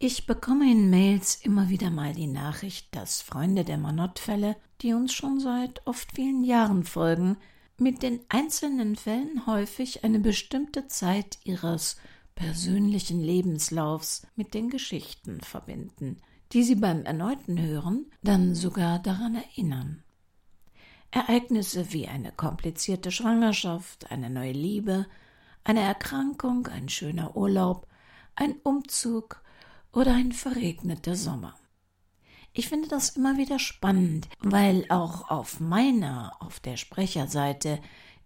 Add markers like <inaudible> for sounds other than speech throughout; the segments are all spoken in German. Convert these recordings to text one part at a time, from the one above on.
Ich bekomme in Mails immer wieder mal die Nachricht, dass Freunde der Manott-Fälle, die uns schon seit oft vielen Jahren folgen, mit den einzelnen Fällen häufig eine bestimmte Zeit ihres persönlichen Lebenslaufs mit den Geschichten verbinden, die sie beim erneuten Hören dann sogar daran erinnern. Ereignisse wie eine komplizierte Schwangerschaft, eine neue Liebe, eine Erkrankung, ein schöner Urlaub, ein Umzug oder ein verregneter Sommer. Ich finde das immer wieder spannend, weil auch auf meiner, auf der Sprecherseite,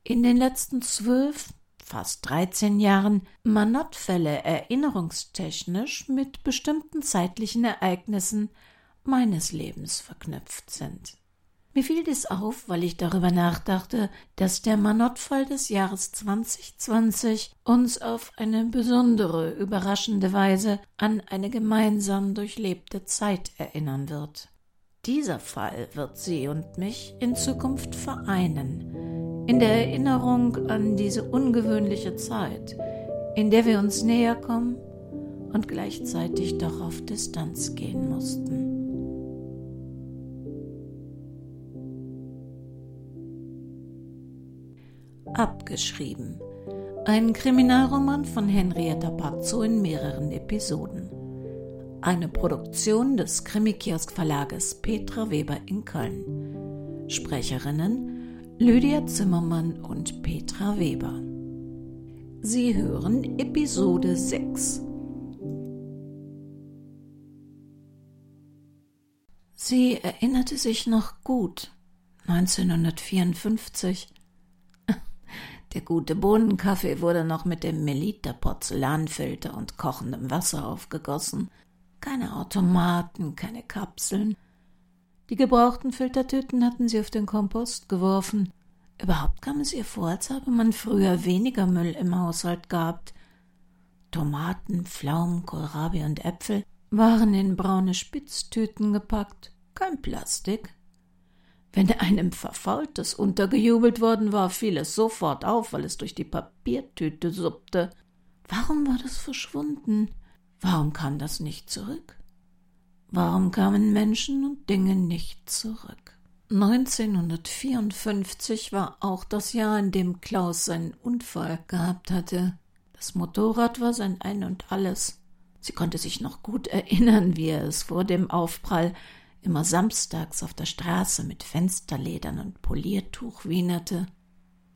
in den letzten zwölf, fast dreizehn Jahren Manottfälle erinnerungstechnisch mit bestimmten zeitlichen Ereignissen meines Lebens verknüpft sind. Mir fiel dies auf, weil ich darüber nachdachte, dass der Manottfall des Jahres 2020 uns auf eine besondere, überraschende Weise an eine gemeinsam durchlebte Zeit erinnern wird. Dieser Fall wird Sie und mich in Zukunft vereinen, in der Erinnerung an diese ungewöhnliche Zeit, in der wir uns näher kommen und gleichzeitig doch auf Distanz gehen mussten. Abgeschrieben. Ein Kriminalroman von Henrietta Pazzo in mehreren Episoden. Eine Produktion des Krimikiosk Verlages Petra Weber in Köln. Sprecherinnen Lydia Zimmermann und Petra Weber. Sie hören Episode 6. Sie erinnerte sich noch gut. 1954 der gute Bohnenkaffee wurde noch mit dem Melita Porzellanfilter und kochendem Wasser aufgegossen. Keine Automaten, keine Kapseln. Die gebrauchten Filtertüten hatten sie auf den Kompost geworfen. Überhaupt kam es ihr vor, als habe man früher weniger Müll im Haushalt gehabt. Tomaten, Pflaumen, Kohlrabi und Äpfel waren in braune Spitztüten gepackt. Kein Plastik, wenn einem Verfaultes untergejubelt worden war, fiel es sofort auf, weil es durch die Papiertüte suppte. Warum war das verschwunden? Warum kam das nicht zurück? Warum kamen Menschen und Dinge nicht zurück? 1954 war auch das Jahr, in dem Klaus seinen Unfall gehabt hatte. Das Motorrad war sein Ein und alles. Sie konnte sich noch gut erinnern, wie er es vor dem Aufprall immer samstags auf der Straße mit Fensterledern und Poliertuch wienerte.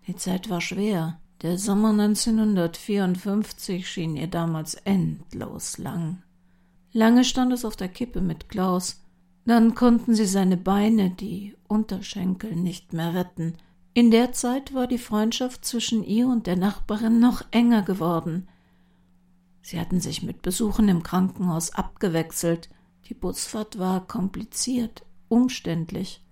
Die Zeit war schwer. Der Sommer 1954 schien ihr damals endlos lang. Lange stand es auf der Kippe mit Klaus. Dann konnten sie seine Beine, die Unterschenkel, nicht mehr retten. In der Zeit war die Freundschaft zwischen ihr und der Nachbarin noch enger geworden. Sie hatten sich mit Besuchen im Krankenhaus abgewechselt. Die Busfahrt war kompliziert, umständlich.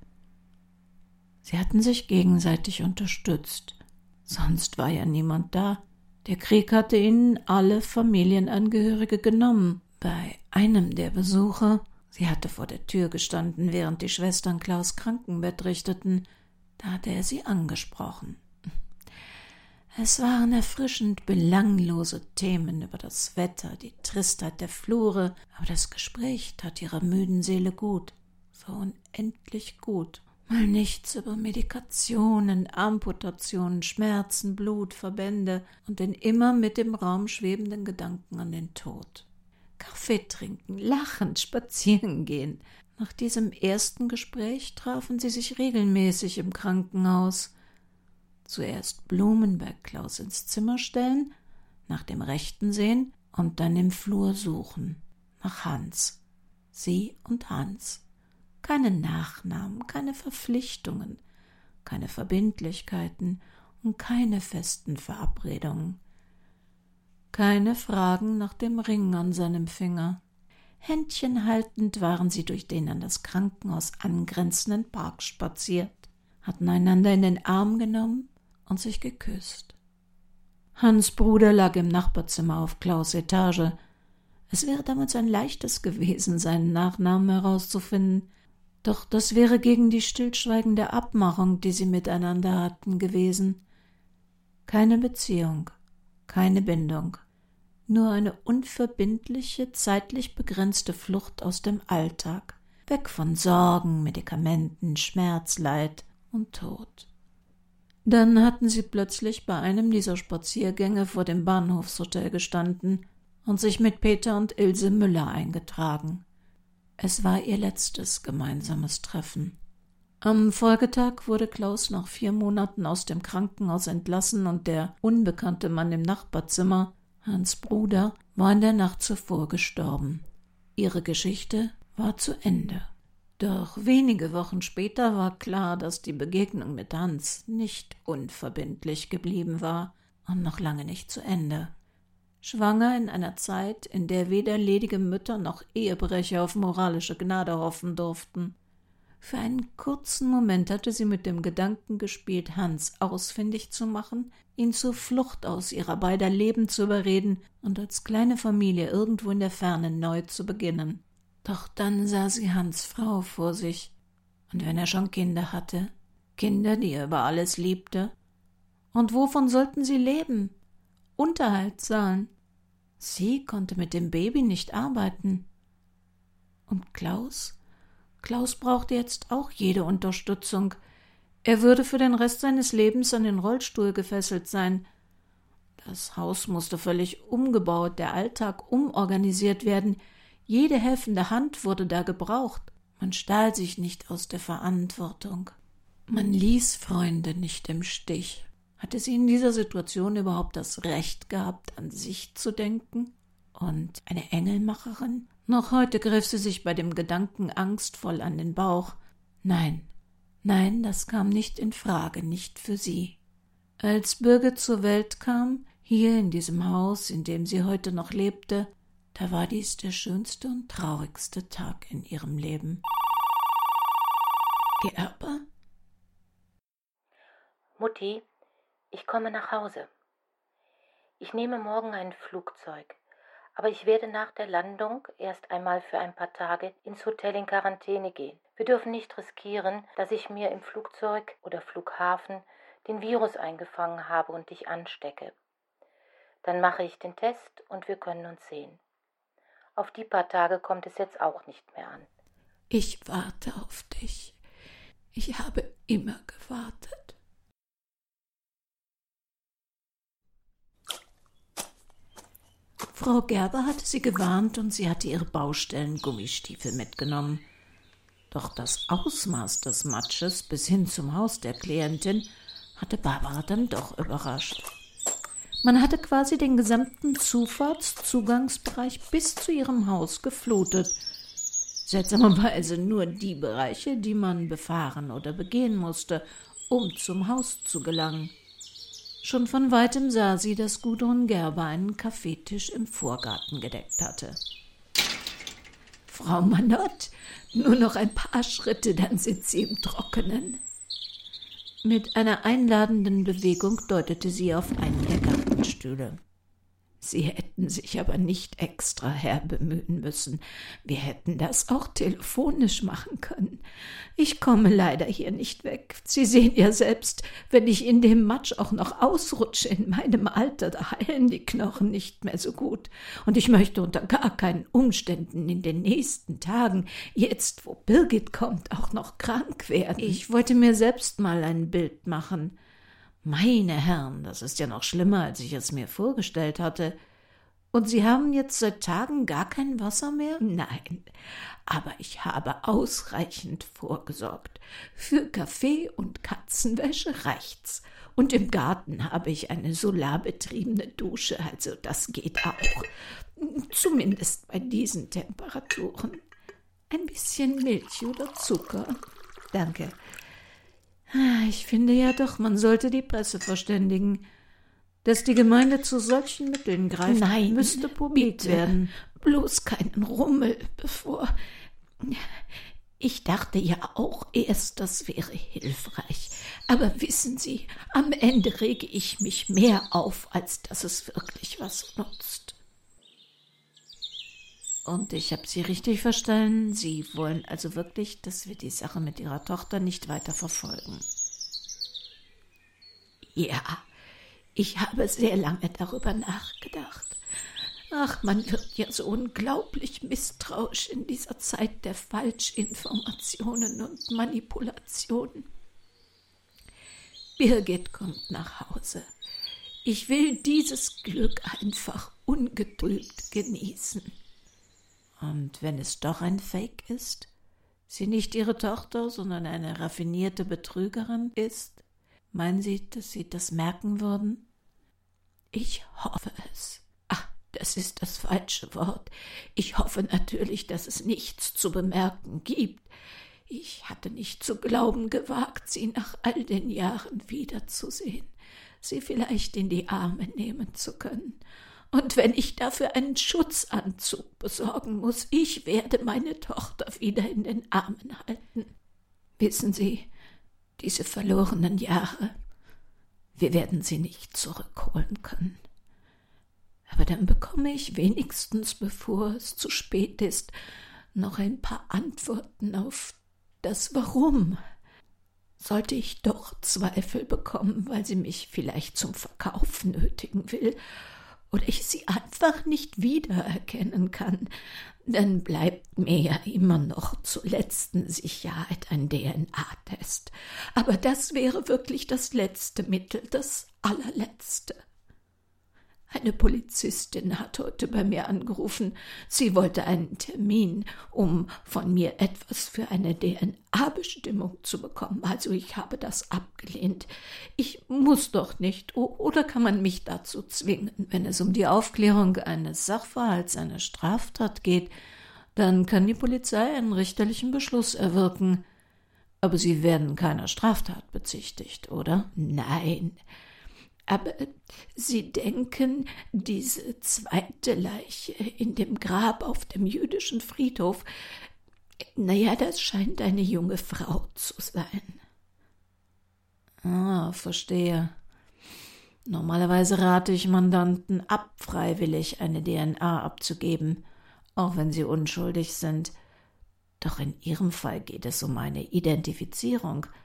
Sie hatten sich gegenseitig unterstützt. Sonst war ja niemand da. Der Krieg hatte ihnen alle Familienangehörige genommen. Bei einem der Besuche, sie hatte vor der Tür gestanden, während die Schwestern Klaus Krankenbett richteten, da hatte er sie angesprochen. Es waren erfrischend belanglose Themen über das Wetter, die Tristheit der Flure, aber das Gespräch tat ihrer müden Seele gut, so unendlich gut. Mal nichts über Medikationen, Amputationen, Schmerzen, Blut, Verbände und den immer mit dem Raum schwebenden Gedanken an den Tod. Kaffee trinken, lachen, spazieren gehen. Nach diesem ersten Gespräch trafen sie sich regelmäßig im Krankenhaus zuerst Blumen bei Klaus ins Zimmer stellen, nach dem Rechten sehen und dann im Flur suchen, nach Hans. Sie und Hans. Keine Nachnamen, keine Verpflichtungen, keine Verbindlichkeiten und keine festen Verabredungen. Keine Fragen nach dem Ring an seinem Finger. Händchen haltend waren sie durch den an das Krankenhaus angrenzenden Park spaziert, hatten einander in den Arm genommen und sich geküsst. Hans Bruder lag im Nachbarzimmer auf Klaus Etage. Es wäre damals ein leichtes gewesen, seinen Nachnamen herauszufinden, doch das wäre gegen die stillschweigende Abmachung, die sie miteinander hatten, gewesen. Keine Beziehung, keine Bindung, nur eine unverbindliche, zeitlich begrenzte Flucht aus dem Alltag, weg von Sorgen, Medikamenten, Schmerz, Leid und Tod. Dann hatten sie plötzlich bei einem dieser Spaziergänge vor dem Bahnhofshotel gestanden und sich mit Peter und Ilse Müller eingetragen. Es war ihr letztes gemeinsames Treffen. Am Folgetag wurde Klaus nach vier Monaten aus dem Krankenhaus entlassen und der unbekannte Mann im Nachbarzimmer, Hans Bruder, war in der Nacht zuvor gestorben. Ihre Geschichte war zu Ende. Doch wenige Wochen später war klar, dass die Begegnung mit Hans nicht unverbindlich geblieben war und noch lange nicht zu Ende. Schwanger in einer Zeit, in der weder ledige Mütter noch Ehebrecher auf moralische Gnade hoffen durften. Für einen kurzen Moment hatte sie mit dem Gedanken gespielt, Hans ausfindig zu machen, ihn zur Flucht aus ihrer beider Leben zu überreden und als kleine Familie irgendwo in der Ferne neu zu beginnen. Doch dann sah sie Hans Frau vor sich, und wenn er schon Kinder hatte, Kinder, die er über alles liebte, und wovon sollten sie leben? Unterhalt zahlen. Sie konnte mit dem Baby nicht arbeiten. Und Klaus? Klaus brauchte jetzt auch jede Unterstützung. Er würde für den Rest seines Lebens an den Rollstuhl gefesselt sein. Das Haus musste völlig umgebaut, der Alltag umorganisiert werden. Jede helfende Hand wurde da gebraucht. Man stahl sich nicht aus der Verantwortung. Man ließ Freunde nicht im Stich. Hatte sie in dieser Situation überhaupt das Recht gehabt, an sich zu denken? Und eine Engelmacherin? Noch heute griff sie sich bei dem Gedanken angstvoll an den Bauch. Nein, nein, das kam nicht in Frage, nicht für sie. Als Birgit zur Welt kam, hier in diesem Haus, in dem sie heute noch lebte, da war dies der schönste und traurigste Tag in ihrem Leben. Gerber? Mutti, ich komme nach Hause. Ich nehme morgen ein Flugzeug, aber ich werde nach der Landung erst einmal für ein paar Tage ins Hotel in Quarantäne gehen. Wir dürfen nicht riskieren, dass ich mir im Flugzeug oder Flughafen den Virus eingefangen habe und dich anstecke. Dann mache ich den Test und wir können uns sehen. Auf die paar Tage kommt es jetzt auch nicht mehr an. Ich warte auf dich. Ich habe immer gewartet. Frau Gerber hatte sie gewarnt und sie hatte ihre Baustellen-Gummistiefel mitgenommen. Doch das Ausmaß des Matsches bis hin zum Haus der Klientin hatte Barbara dann doch überrascht. Man hatte quasi den gesamten Zufahrtszugangsbereich bis zu ihrem Haus geflutet. Seltsamerweise nur die Bereiche, die man befahren oder begehen musste, um zum Haus zu gelangen. Schon von weitem sah sie, dass Gudrun Gerber einen Kaffeetisch im Vorgarten gedeckt hatte. Frau Manott, nur noch ein paar Schritte, dann sind Sie im Trockenen. Mit einer einladenden Bewegung deutete sie auf einen der Gartenstühle. Sie hätten sich aber nicht extra herbemühen müssen. Wir hätten das auch telefonisch machen können. Ich komme leider hier nicht weg. Sie sehen ja selbst, wenn ich in dem Matsch auch noch ausrutsche in meinem Alter, da heilen die Knochen nicht mehr so gut. Und ich möchte unter gar keinen Umständen in den nächsten Tagen, jetzt wo Birgit kommt, auch noch krank werden. Ich wollte mir selbst mal ein Bild machen. Meine Herren, das ist ja noch schlimmer, als ich es mir vorgestellt hatte. Und Sie haben jetzt seit Tagen gar kein Wasser mehr? Nein, aber ich habe ausreichend vorgesorgt. Für Kaffee und Katzenwäsche reicht's. Und im Garten habe ich eine solarbetriebene Dusche, also das geht auch. Zumindest bei diesen Temperaturen. Ein bisschen Milch oder Zucker. Danke. Ah, ich finde ja doch, man sollte die Presse verständigen. Dass die Gemeinde zu solchen Mitteln greift, Nein, müsste publik werden. Bloß keinen Rummel, bevor. Ich dachte ja auch erst, das wäre hilfreich. Aber wissen Sie, am Ende rege ich mich mehr auf, als dass es wirklich was nutzt. Und ich habe Sie richtig verstanden. Sie wollen also wirklich, dass wir die Sache mit Ihrer Tochter nicht weiter verfolgen. Ja, ich habe sehr lange darüber nachgedacht. Ach, man wird ja so unglaublich misstrauisch in dieser Zeit der Falschinformationen und Manipulationen. Birgit kommt nach Hause. Ich will dieses Glück einfach ungeduldet genießen. Und wenn es doch ein Fake ist, sie nicht ihre Tochter, sondern eine raffinierte Betrügerin ist, meinen Sie, dass Sie das merken würden? Ich hoffe es. Ach, das ist das falsche Wort. Ich hoffe natürlich, dass es nichts zu bemerken gibt. Ich hatte nicht zu glauben gewagt, sie nach all den Jahren wiederzusehen, sie vielleicht in die Arme nehmen zu können. Und wenn ich dafür einen Schutzanzug besorgen muss, ich werde meine Tochter wieder in den Armen halten. Wissen Sie, diese verlorenen Jahre, wir werden sie nicht zurückholen können. Aber dann bekomme ich wenigstens, bevor es zu spät ist, noch ein paar Antworten auf das Warum. Sollte ich doch Zweifel bekommen, weil sie mich vielleicht zum Verkauf nötigen will, oder ich sie einfach nicht wiedererkennen kann, dann bleibt mir ja immer noch zur letzten Sicherheit ein DNA-Test. Aber das wäre wirklich das letzte Mittel, das allerletzte. Eine Polizistin hat heute bei mir angerufen. Sie wollte einen Termin, um von mir etwas für eine DNA-Bestimmung zu bekommen. Also ich habe das abgelehnt. Ich muss doch nicht. Oder kann man mich dazu zwingen? Wenn es um die Aufklärung eines Sachverhalts, einer Straftat geht, dann kann die Polizei einen richterlichen Beschluss erwirken. Aber Sie werden keiner Straftat bezichtigt, oder? Nein. Aber Sie denken, diese zweite Leiche in dem Grab auf dem jüdischen Friedhof, naja, das scheint eine junge Frau zu sein. Ah, verstehe. Normalerweise rate ich Mandanten ab, freiwillig eine DNA abzugeben, auch wenn sie unschuldig sind. Doch in Ihrem Fall geht es um eine Identifizierung –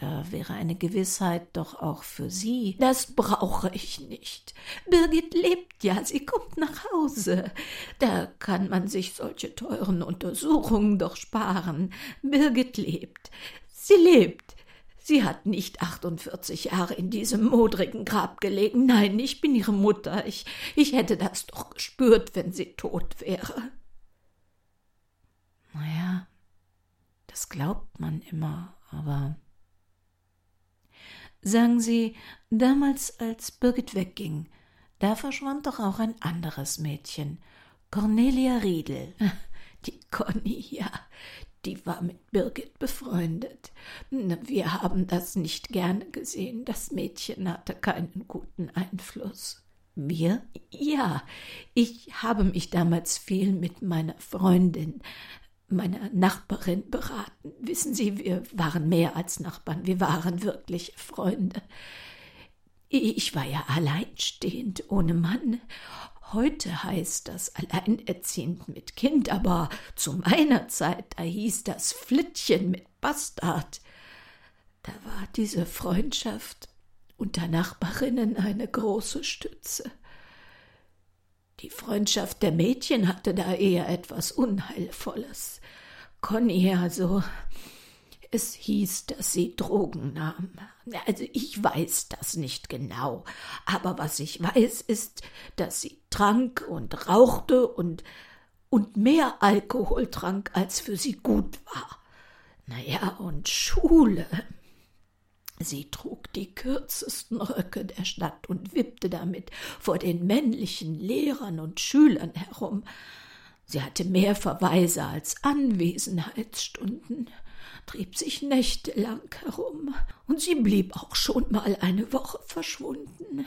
da wäre eine Gewissheit doch auch für Sie. Das brauche ich nicht. Birgit lebt ja, sie kommt nach Hause. Da kann man sich solche teuren Untersuchungen doch sparen. Birgit lebt. Sie lebt. Sie hat nicht 48 Jahre in diesem modrigen Grab gelegen. Nein, ich bin ihre Mutter. Ich, ich hätte das doch gespürt, wenn sie tot wäre. Naja, das glaubt man immer, aber Sagen Sie, damals als Birgit wegging, da verschwand doch auch ein anderes Mädchen, Cornelia Riedel. <laughs> Die Conny, ja, die war mit Birgit befreundet. Wir haben das nicht gerne gesehen. Das Mädchen hatte keinen guten Einfluss. Wir? Ja, ich habe mich damals viel mit meiner Freundin, meiner Nachbarin beraten. Wissen Sie, wir waren mehr als Nachbarn, wir waren wirklich Freunde. Ich war ja alleinstehend, ohne Mann. Heute heißt das alleinerziehend mit Kind, aber zu meiner Zeit, da hieß das Flittchen mit Bastard. Da war diese Freundschaft unter Nachbarinnen eine große Stütze. Die Freundschaft der Mädchen hatte da eher etwas Unheilvolles. Conny also. Es hieß, dass sie Drogen nahm. Also ich weiß das nicht genau, aber was ich weiß, ist, dass sie trank und rauchte und und mehr Alkohol trank, als für sie gut war. Naja, und Schule. Sie trug die kürzesten Röcke der Stadt und wippte damit vor den männlichen Lehrern und Schülern herum. Sie hatte mehr Verweise als Anwesenheitsstunden, trieb sich nächtelang herum, und sie blieb auch schon mal eine Woche verschwunden.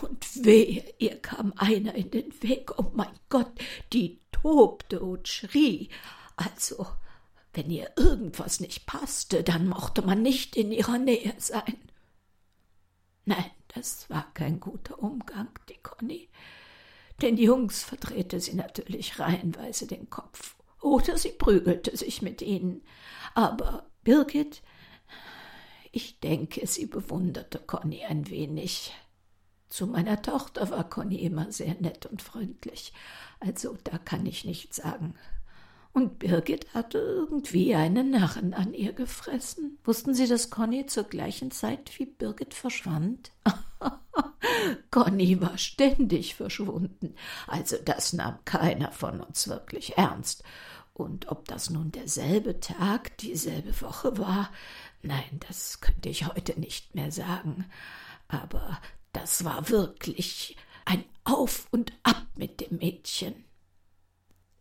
Und wehe, ihr kam einer in den Weg, oh mein Gott, die tobte und schrie. Also, wenn ihr irgendwas nicht passte, dann mochte man nicht in ihrer Nähe sein. Nein, das war kein guter Umgang, die Conny. Den Jungs verdrehte sie natürlich reihenweise den Kopf, oder sie prügelte sich mit ihnen. Aber Birgit, ich denke, sie bewunderte Conny ein wenig. Zu meiner Tochter war Conny immer sehr nett und freundlich. Also da kann ich nichts sagen. Und Birgit hatte irgendwie einen Narren an ihr gefressen. Wussten Sie, dass Conny zur gleichen Zeit wie Birgit verschwand? <laughs> Conny war ständig verschwunden. Also das nahm keiner von uns wirklich ernst. Und ob das nun derselbe Tag, dieselbe Woche war, nein, das könnte ich heute nicht mehr sagen. Aber das war wirklich ein Auf und Ab mit dem Mädchen.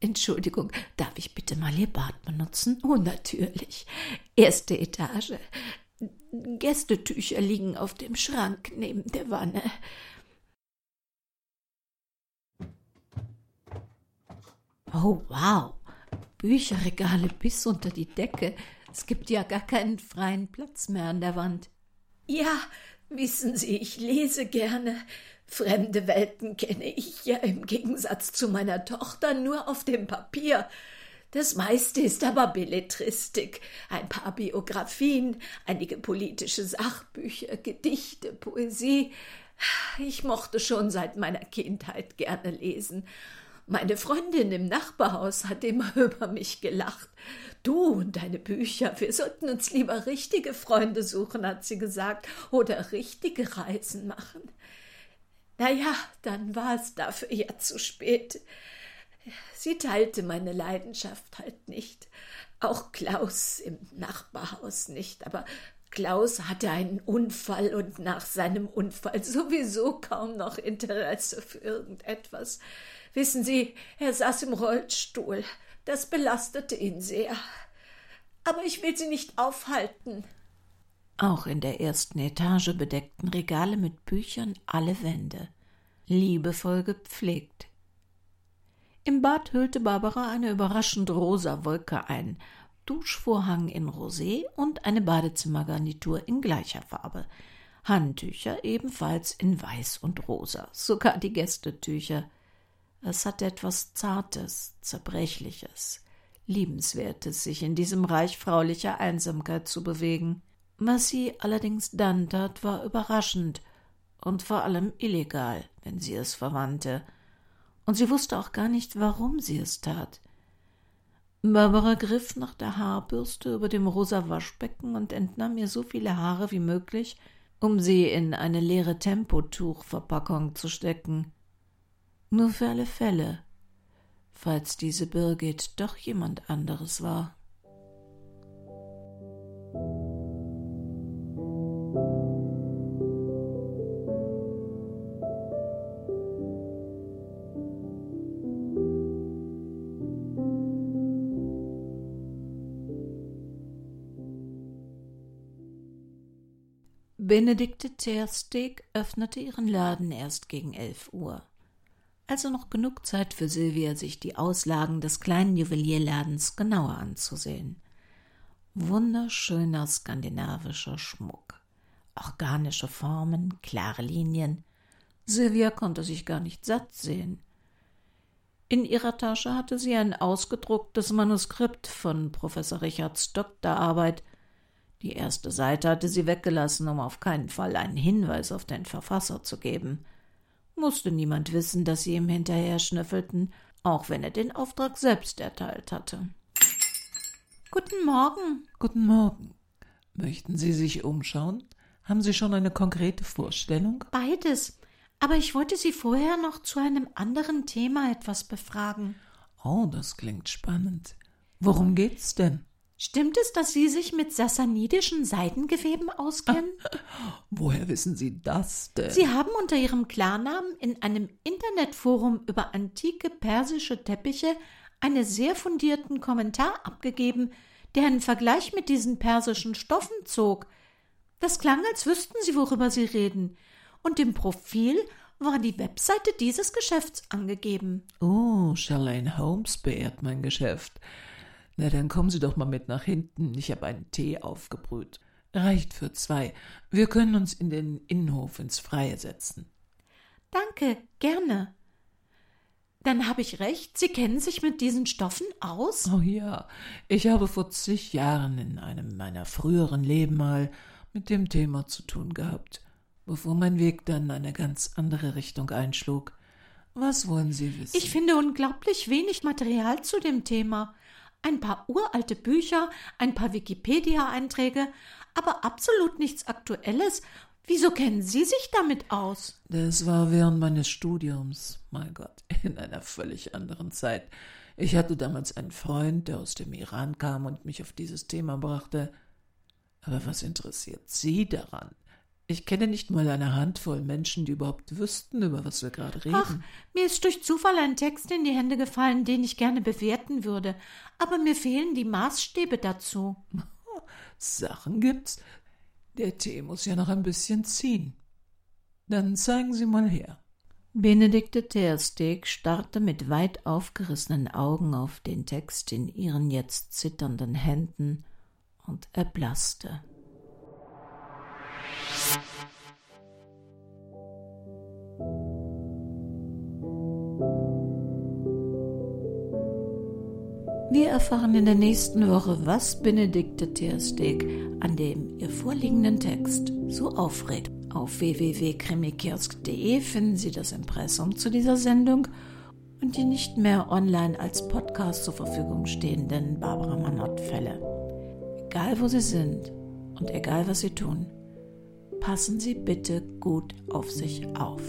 Entschuldigung, darf ich bitte mal Ihr Bad benutzen? Oh, natürlich. Erste Etage. Gästetücher liegen auf dem Schrank neben der Wanne. Oh, wow. Bücherregale bis unter die Decke. Es gibt ja gar keinen freien Platz mehr an der Wand. Ja, wissen Sie, ich lese gerne. Fremde Welten kenne ich ja im Gegensatz zu meiner Tochter nur auf dem Papier. Das meiste ist aber Belletristik, ein paar Biografien, einige politische Sachbücher, Gedichte, Poesie. Ich mochte schon seit meiner Kindheit gerne lesen. Meine Freundin im Nachbarhaus hat immer <laughs> über mich gelacht. Du und deine Bücher, wir sollten uns lieber richtige Freunde suchen, hat sie gesagt, oder richtige Reisen machen. Na ja, dann war es dafür ja zu spät. Sie teilte meine Leidenschaft halt nicht. Auch Klaus im Nachbarhaus nicht, aber Klaus hatte einen Unfall und nach seinem Unfall sowieso kaum noch Interesse für irgendetwas. Wissen Sie, er saß im Rollstuhl. Das belastete ihn sehr. Aber ich will Sie nicht aufhalten. Auch in der ersten Etage bedeckten Regale mit Büchern alle Wände, liebevoll gepflegt. Im Bad hüllte Barbara eine überraschend rosa Wolke ein, Duschvorhang in Rosé und eine Badezimmergarnitur in gleicher Farbe, Handtücher ebenfalls in weiß und rosa, sogar die Gästetücher. Es hatte etwas Zartes, Zerbrechliches, Liebenswertes, sich in diesem Reich fraulicher Einsamkeit zu bewegen. Was sie allerdings dann tat, war überraschend und vor allem illegal, wenn sie es verwandte. Und sie wusste auch gar nicht, warum sie es tat. Barbara griff nach der Haarbürste über dem rosa Waschbecken und entnahm ihr so viele Haare wie möglich, um sie in eine leere Tempotuchverpackung zu stecken. Nur für alle Fälle, falls diese Birgit doch jemand anderes war. Benedikte Tersteg öffnete ihren Laden erst gegen elf Uhr. Also noch genug Zeit für Silvia, sich die Auslagen des kleinen Juwelierladens genauer anzusehen. Wunderschöner skandinavischer Schmuck. Organische Formen, klare Linien. Silvia konnte sich gar nicht satt sehen. In ihrer Tasche hatte sie ein ausgedrucktes Manuskript von Professor Richards Doktorarbeit die erste Seite hatte sie weggelassen, um auf keinen Fall einen Hinweis auf den Verfasser zu geben. Musste niemand wissen, dass sie ihm hinterher schnüffelten, auch wenn er den Auftrag selbst erteilt hatte. Guten Morgen. Guten Morgen. Möchten Sie sich umschauen? Haben Sie schon eine konkrete Vorstellung? Beides. Aber ich wollte Sie vorher noch zu einem anderen Thema etwas befragen. Oh, das klingt spannend. Worum geht's denn? Stimmt es, dass Sie sich mit sassanidischen Seidengeweben auskennen? <laughs> Woher wissen Sie das denn? Sie haben unter Ihrem Klarnamen in einem Internetforum über antike persische Teppiche einen sehr fundierten Kommentar abgegeben, der einen Vergleich mit diesen persischen Stoffen zog. Das klang, als wüssten Sie, worüber Sie reden. Und im Profil war die Webseite dieses Geschäfts angegeben. Oh, Charlene Holmes beehrt mein Geschäft. Na, dann kommen Sie doch mal mit nach hinten. Ich habe einen Tee aufgebrüht. Reicht für zwei. Wir können uns in den Innenhof ins Freie setzen. Danke, gerne. Dann habe ich recht, Sie kennen sich mit diesen Stoffen aus? Oh ja, ich habe vor zig Jahren in einem meiner früheren Leben mal mit dem Thema zu tun gehabt. bevor mein Weg dann eine ganz andere Richtung einschlug. Was wollen Sie wissen? Ich finde unglaublich wenig Material zu dem Thema. Ein paar uralte Bücher, ein paar Wikipedia-Einträge, aber absolut nichts Aktuelles. Wieso kennen Sie sich damit aus? Das war während meines Studiums, mein Gott, in einer völlig anderen Zeit. Ich hatte damals einen Freund, der aus dem Iran kam und mich auf dieses Thema brachte. Aber was interessiert Sie daran? Ich kenne nicht mal eine Handvoll Menschen, die überhaupt wüssten, über was wir gerade reden. Ach, mir ist durch Zufall ein Text in die Hände gefallen, den ich gerne bewerten würde, aber mir fehlen die Maßstäbe dazu. <laughs> Sachen gibt's. Der Tee muss ja noch ein bisschen ziehen. Dann zeigen Sie mal her. Benedikte Teersteg starrte mit weit aufgerissenen Augen auf den Text in ihren jetzt zitternden Händen und erblaßte. Wir erfahren in der nächsten Woche, was Benedikte Teersteg an dem ihr vorliegenden Text so aufregt. Auf www.krimikiosk.de finden Sie das Impressum zu dieser Sendung und die nicht mehr online als Podcast zur Verfügung stehenden Barbara Manott-Fälle. Egal wo Sie sind und egal was Sie tun, passen Sie bitte gut auf sich auf.